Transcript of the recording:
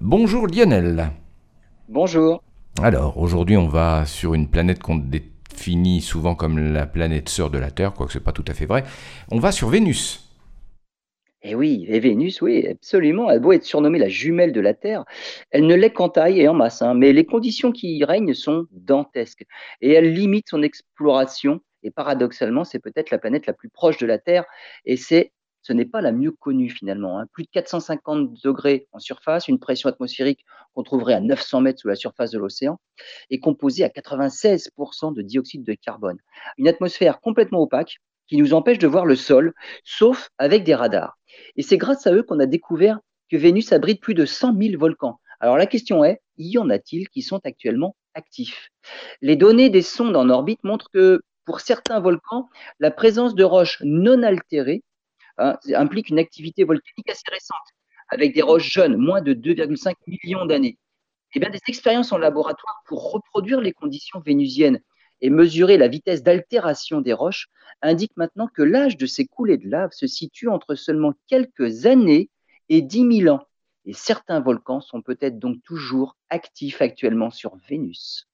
Bonjour Lionel. Bonjour. Alors, aujourd'hui, on va sur une planète qu'on définit souvent comme la planète sœur de la Terre, quoique ce n'est pas tout à fait vrai. On va sur Vénus. Eh oui, et Vénus, oui, absolument. Elle beau être surnommée la jumelle de la Terre, elle ne l'est qu'en taille et en masse. hein, mais les conditions qui y règnent sont dantesques. Et elle limite son exploration. Et paradoxalement, c'est peut-être la planète la plus proche de la Terre. Et c'est, ce n'est pas la mieux connue finalement. hein. Plus de 450 degrés en surface, une pression atmosphérique qu'on trouverait à 900 mètres sous la surface de l'océan, et composée à 96% de dioxyde de carbone. Une atmosphère complètement opaque qui nous empêche de voir le sol, sauf avec des radars. Et c'est grâce à eux qu'on a découvert que Vénus abrite plus de 100 000 volcans. Alors la question est, y en a-t-il qui sont actuellement actifs? Les données des sondes en orbite montrent que pour certains volcans, la présence de roches non altérées hein, implique une activité volcanique assez récente, avec des roches jeunes, moins de 2,5 millions d'années. Eh bien, des expériences en laboratoire pour reproduire les conditions vénusiennes et mesurer la vitesse d'altération des roches indiquent maintenant que l'âge de ces coulées de lave se situe entre seulement quelques années et 10 000 ans. Et certains volcans sont peut-être donc toujours actifs actuellement sur Vénus.